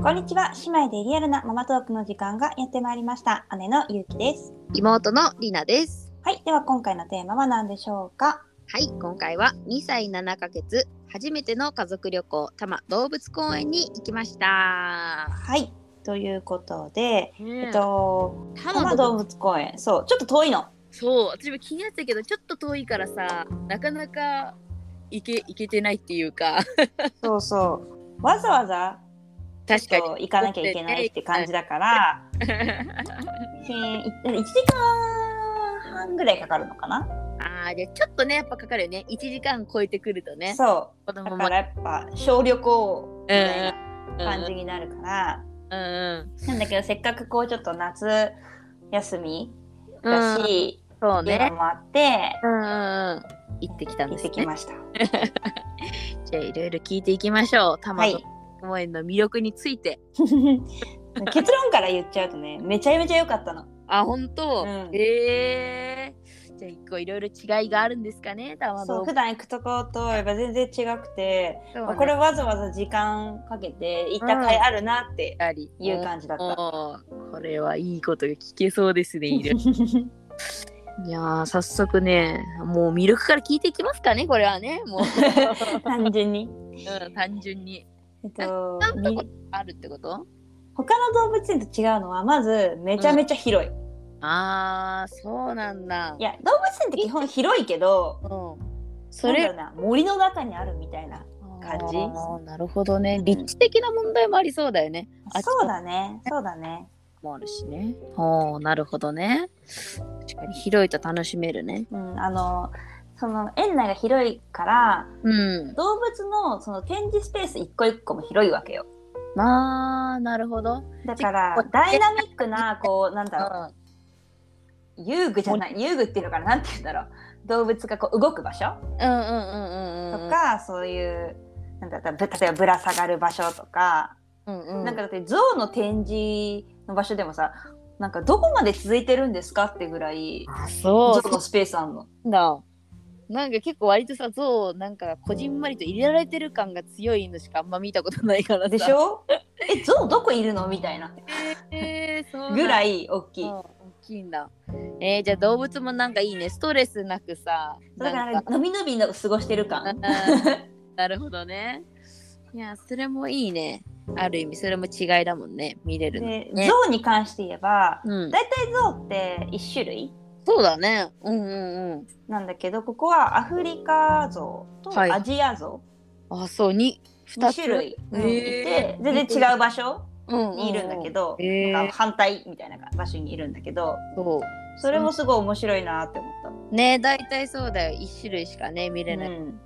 こんにちは。姉妹でリアルなママトークの時間がやってまいりました。姉のゆうきです。妹のりなです。はい。では今回のテーマは何でしょうか？はい、今回は2歳7ヶ月、初めての家族旅行、多摩動物公園に行きました。はい。ということで、ええっと、多多摩動物公園。そう。ちょっと遠いの。そう、私も気になってたけど、ちょっと遠いからさ、なかなか行け行けてないっていうか、そうそう。わざわざ確かそう行かなきゃいけないって感じだから、に。し1時間半ぐらいかかるのかな、ああ、じゃあちょっとね、やっぱかかるよね。1時間超えてくるとね。そう。だ子供も。からやっぱ小旅行みたいうんな感じになるから、うんうん。なんだけどせっかくこうちょっと夏休みうんだし、そうね。っていうのもあって、うん。行ってきたん行ですね。ってきました。じゃあいろいろ聞いていきましょう。多摩はい動物公園の魅力について。結論から言っちゃうとねめちゃめちゃ良かったの。あ、本当？うんええじゃあ一個いろいろ違いがあるんですかね、そう普段行くとことやっぱ全然違くて、ねこれわざわざ時間かけて行った甲斐あるなってありいう感じだった。おーこれはいいことが聞けそうですね。いろ いやー、早速ね、もう魅力から聞いていきますかね、これはね。もう、単純に。うん、単純に。えっとあるってこと？他の動物園と違うのはまずめちゃめちゃ広い。あー、そうなんだ。いや動物園って基本広いけどうん。それな森の中にあるみたいな。感じなるほどね。立地的な問題もありそうだよね。あそうだねそうだね。もあるしね。おーなるほどね。確かに広いと楽しめるね。うん、あのその園内が広いからうん。動物のその展示スペース一個一個も広いわけよ。まあ、なるほど。だからダイナミックなこうなんだろう。う遊具じゃない。遊具っていうのかな？なんて言うんだろう。動物がこう動く場所？んうんうんうんうん。とか、そういうなんだったらぶ例えばぶら下がる場所とか、うんうん、なんかだって象の展示の場所でもさなんかどこまで続いてるんですかってぐらいあそう。象のスペースあんの。だ。なんか結構割とさ、象なんかこじんまりと入れられてる感が強いのしかあんま見たことないからさ。でしょ？え象どこいるの？みたいなえー、そうぐらいい大きい。大きいんだ。えー、じゃあ動物もなんかいいね。ストレスなくさ。だからのびのびの過ごしてる感。うんなるほどね。いや、それもいいね。ある意味、それも違いだもんね。見れるの。で、ね象に関して言えば、うん、だいたい象って一種類？そうだね。うんうんうん。なんだけど、ここはアフリカ象とはいアジア象、あ、そう、に、二種類、うんいて、全然違う場所うんにいるんだけど、うんうんへーなんか反対みたいな場所にいるんだけど、そそれもすごい面白いなって思った。う。ね大体そうだよ。一種類しかね、見れない。うん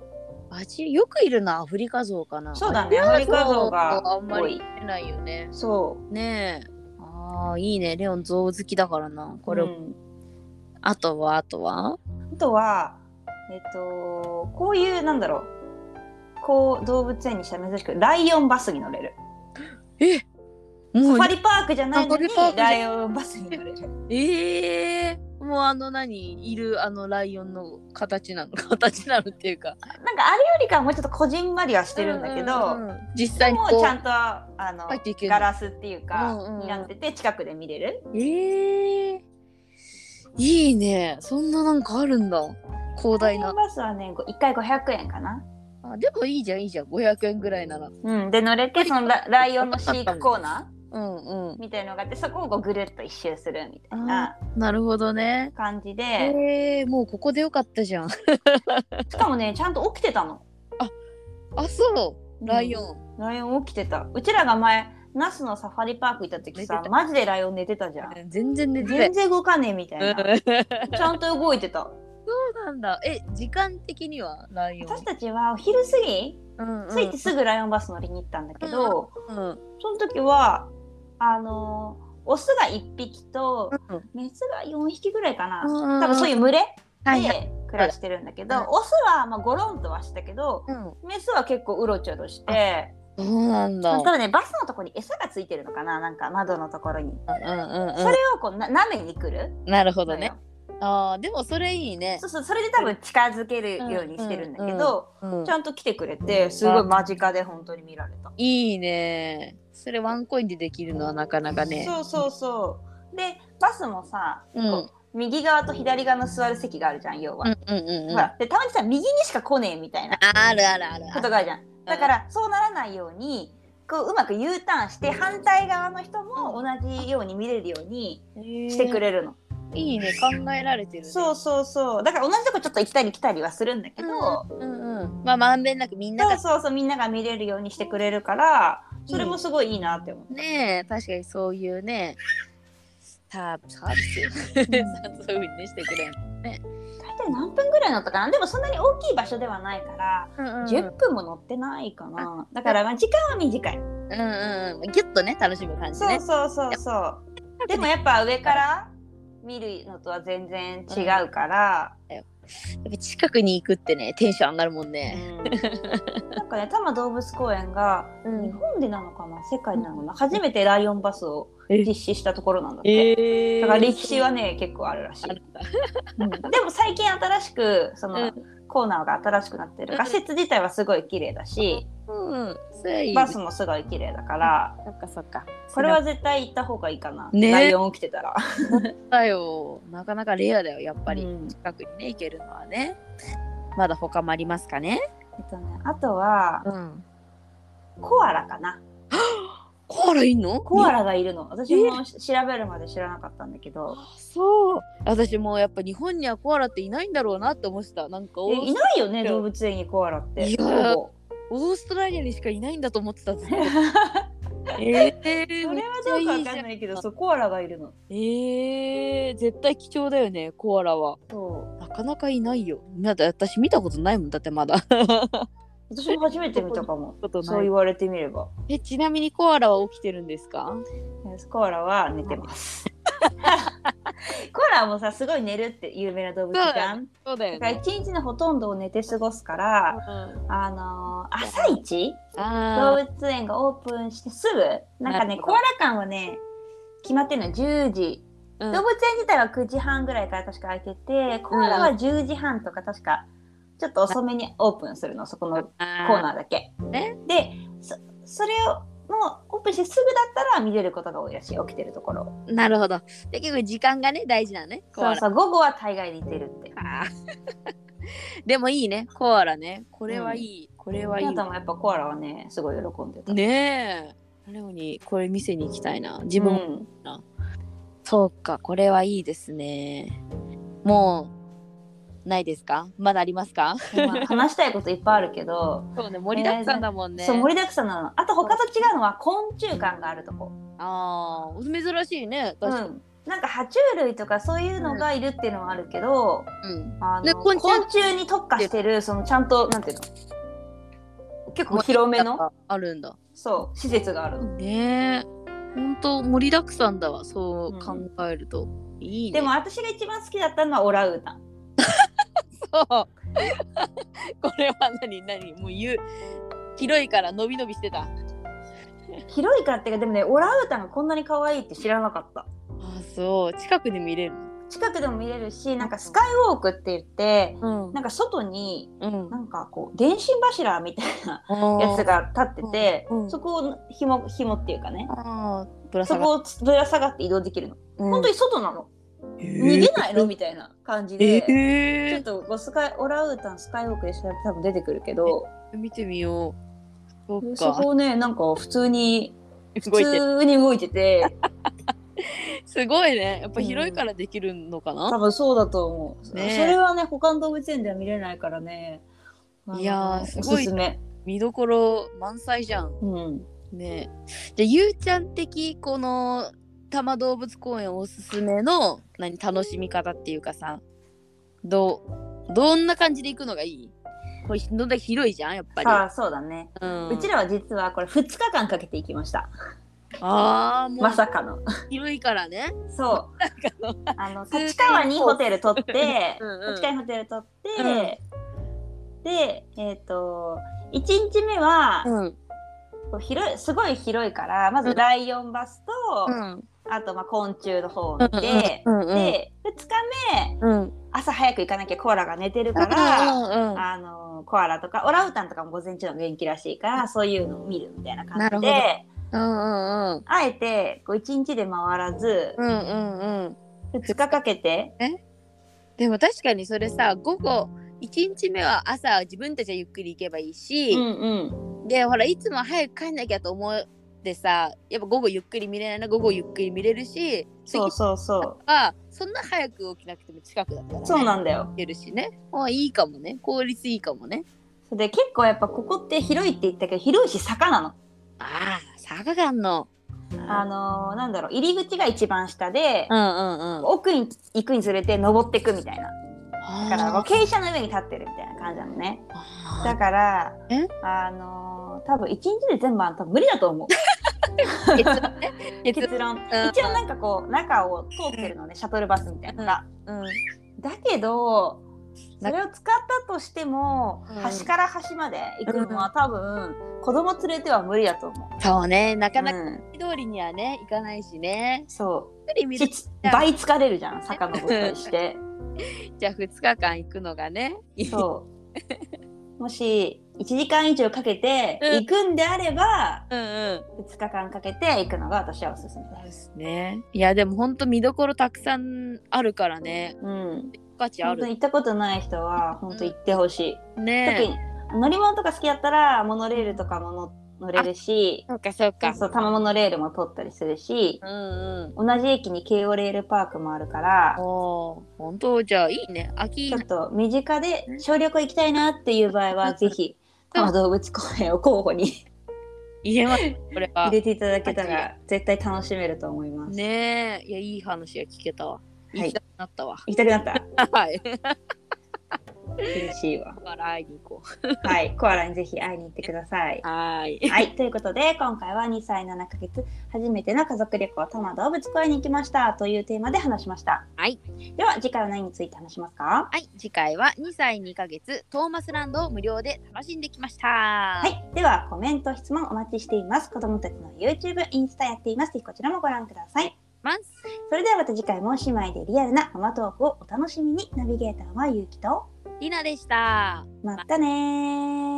味よくいるのはアフリカゾウかな。そうだねアフリカゾウがあんまり見れないよね。そねえ。ああ、いいね。レオンゾウ好きだからな。う。これ、うんあとは、あとは？あとは、えっと、こういう、なんだろう、こう動物園にしたら珍しく、ライオンバスに乗れる。え？サもうファリパークじゃないのにライオンバスに乗れる。ええもうあの何？いるあのライオンの形なの？形なのっていうか。なんかあれよりかはもうちょっとこじんまりはしてるんだけど、うんうんうん実で際にこうもちゃんとあのガラスっていうか、うんうん。うんになってて近くで見れる。ええいいね。そんななんかあるんだ。広大な。バスはね1回500円かな。あでもいいじゃんいいじゃん。500円ぐらいなら。うん、で乗れてそのラライオンの飼育コーナうんうん。ーみたいのがあってそこをこうぐるっと一周するみたいななるほどね。感じで、ええもうここでよかったじゃん。しかもねちゃんと起きてたの。あそう。ライオン、ライオン起きてた。うちらが前那須のサファリパーク行った時さマジでライオン寝てたじゃん。全然寝て全然動かねえみたいな。ちゃんと動いてた。そうなんだ。え時間的にはライオン。私たちはお昼過ぎ？うんうん。着いてすぐライオンバス乗りに行ったんだけど、うんその時はあのオスが1匹とうんメスが4匹ぐらいかな、うん多分そういう群れはいはい。で暮らしてるんだけど、うん。オスはまあゴロンとはしたけどうん。メスは結構うろちょろしてそうなんだ。多分ねバスのところに餌がついてるのかななんか窓のところに、うんうんうんそれをこうな舐めに来る？なるほどね。あーでもそれいいねそうそうそれで多分近づけるようにしてるんだけど、うんちゃんと来てくれてすごい間近で本当に見られた。いいねそれワンコインでできるのはなかなかねそうそうそう。でバスもさ、うん右側と左側の座る席があるじゃん要は。うんうんうんうんほらでたまにさ右にしか来ねえみたいなあるあるあることがあるじゃん。だからそうならないようにこううまく U ターンして反対側の人も同じように見れるようにしてくれれるの。いいね考えられてるね。そうそうそう。だから同じとこちょっと行ったり来たりはするんだけど、うんうんまあまんべんなくみんながそうそうそうみんなが見れるようにしてくれるからそれもすごいいいなって思う。ねえ確かにそういうねサービス。そういうふうにねしてくれる大体何分ぐらい乗ったかな？でもそんなに大きい場所ではないから、うん10分も乗ってないかな。だからまあ時間は短い。うんうんうんギュッとね楽しむ感じねそうそうそうそう。でもやっぱ上から見るのとは全然違うから、やっぱ近くに行くってねテンション上がるもんうね、ん。なんかね多摩動物公園がうん。日本でなのかな？世界でなのかな？初めてライオンバスをえ？実施したところなんだって。えだから歴史はね結構あるらしい。でも最近新しくその、うんコーナーが新しくなってる。うん。仮設自体はすごい綺麗だし、うんバスもすごい綺麗だからそっかそっか。これは絶対行った方がいいかな、ね。ライオン起きてたら。だよ。なかなかレアだよやっぱり、うん。近くにね行けるのはね。まだ他もありますかね？えっとね、あとはうん。コアラかな。コアラいんの？コアラがいるの。私もし調べるまで知らなかったんだけど。そう私もやっぱ日本にはコアラっていないんだろうなって思ってた。なんかいないよね動物園にコアラって。いやオーストラリアにしかいないんだと思ってた。えー、それはどうかわかんないけどそうコアラがいるの。えー、絶対貴重だよねコアラは。そう。なかなかいないよ。まだ私見たことないもんだってまだ。私も初めて見たかも。そう言われてみれば。えちなみにコアラは起きてるんですか？コアラは寝てます コアラもさすごい寝るって有名な動物じゃん。そうだだから一日のほとんどを寝て過ごすからあのー朝一？あ動物園がオープンしてすぐ？なんかねコアラ館はね決まってるの10時。ー、動物園自体は9時半ぐらいから確か開いててコアラは10時半とか確かちょっと遅めにオープンするのそこのコーナーだけ。ねでそそれをもうオープンしてすぐだったら見れることが多いらしい起きてるところ。ーなるほど。で結構時間がね大事なのねそうそう午後は大概寝てるって。あー。でもいいねコアラね。これはいい、これはいい。あともやっぱコアラはねすごい喜んでた。ねえ。レオにこれ見せに行きたいな。自分も、うん。そうかこれはいいですね。もうないですか？まだありますか？まあ話したいこといっぱいあるけど、そうね盛りだくさんだもんね、そう盛りだくさんなの。あと他と違うのは昆虫館があるとこ。ああ珍しいねう確かに、ん。なんか爬虫類とかそういうのがいるっていうのはあるけど、うん。あので昆昆虫虫に特化してるそのちゃんとなんていうの？結構広めの？あるんだ。そう施設があるの。ねえ。ほんと盛りだくさんだわそう考えると、いいね。でも私が一番好きだったのはオランウータン。これは何？何？もう言う。広いから伸び伸びしてた。あ広いからってかでもねオランウータンがこんなに可愛いって知らなかった。そう。近くで見れる近くでも見れるしなんかスカイウォークって言ってのうん。なんか外にうん。なんかこう電信柱みたいなやつが立ってて、うん。うん。そこを紐紐っていうかね。そこをぶら下がって移動できるの、うん。本当に外なの逃げないの？みたいな感じで、えちょっとスカイオランウータンスカイウォークで調べて多分出てくるけど。ー、見てみよう。そうそかこをねなんか普通に 普通に動いてて。すごいね。やっぱ広いからできるのかな、多分そうだと思う、ね。それはね他の動物園では見れないからね。いやーすおごいすすめ。見どころ満載じゃん。うん。ね。じゃあゆうちゃん的この多摩動物公園おすすめの何楽しみ方っていうかさどうどんな感じで行くのがいい？これどんだけ広いじゃんやっぱり、ああそうだね、うん、うちらは実はこれ2日間かけて行きました。ああもうまさかの。広いからね。そう。あの立川にホテル取ってうんうん。立川にホテル取って、でえっ、と1日目は、うん。広いすごい広いからまずライオンバスと、うんあとまあ昆虫の方を見て、うんうんうんうんで2日目うん。朝早く行かなきゃコアラが寝てるかうら、んうんうん。あのコアラとかオランウータンとかも午前中の元気らしいからそういうのを見るみたいな感じでうんうんうん。あえてこう1日で回らずうんうんうん。2日かけて。でも確かにそれさ午後1日目は朝自分たちはゆっくり行けばいいし、うんうん。でほらいつも早く帰んなきゃと思ってさやっぱ午後ゆっくり見れないな午後ゆっくり見れるしそうそうそう。はそんな早く起きなくても近くだったら、ね、そうなんだよ。行けるしね。あいいかもね。効率いいかもね。で結構やっぱここって広いって言ったけど広いし坂なの。ああ坂があんの。あのーなんだろう入り口が一番下でうんうんうん。奥に行くにつれて登っていくみたいなだから傾斜の上に立ってるみたいな感じなのね。ー。だからえ？あのー多分一日で全部は多分無理だと思う。結論ね。結結論。うん。一応なんかこう中を通ってるのねシャトルバスみたいなのが、うん。だけどそれを使ったとしても、うん。端から端まで行くのは多分子供連れては無理だと思う。そうね。なかなかうん。通りにはね行かないしね。そう。し倍疲れるじゃん坂登ったりして じゃあ2日間行くのがね。そう。もし1時間以上かけてうん。行くんであれば、うんうん。2日間かけて行くのが私はおすすめで。す。すね。いやでもほんと見どころたくさんあるからね。うん、価値ある。本当に行ったことない人は本当行ってほしい。特ねに乗り物とか好きだったらモノレールとかも乗乗れるしそうかそうか。そう多摩モノレールも通ったりするしうんうん。同じ駅に京王レールパークもあるからおー本当じゃあいいね。秋。ちょっと身近で小旅行行きたいなっていう場合はぜひ多摩動物公園を候補に入れますこれは。入れていただけたら絶対楽しめると思います。ねえ。いやいい話が聞けたわ。い。行きたくなったわ。行きたくなった。はい嬉しいわ。だから会いに行こうはい、コアラにぜひ会いに行ってください。はいはい、ということで今回は2歳7ヶ月初めての家族旅行多摩動物公園に行きましたというテーマで話しました。はいでは次回は何について話しますか？はい次回は2歳2ヶ月トーマスランドを無料で楽しんできましたは、はいではコメント質問お待ちしています。子供たちの YouTube、インスタやっています。ぜひこちらもご覧ください。ますそれではまた次回も姉妹でリアルなママトークをお楽しみに。ナビゲーターはゆうきとりなでしたまたねー。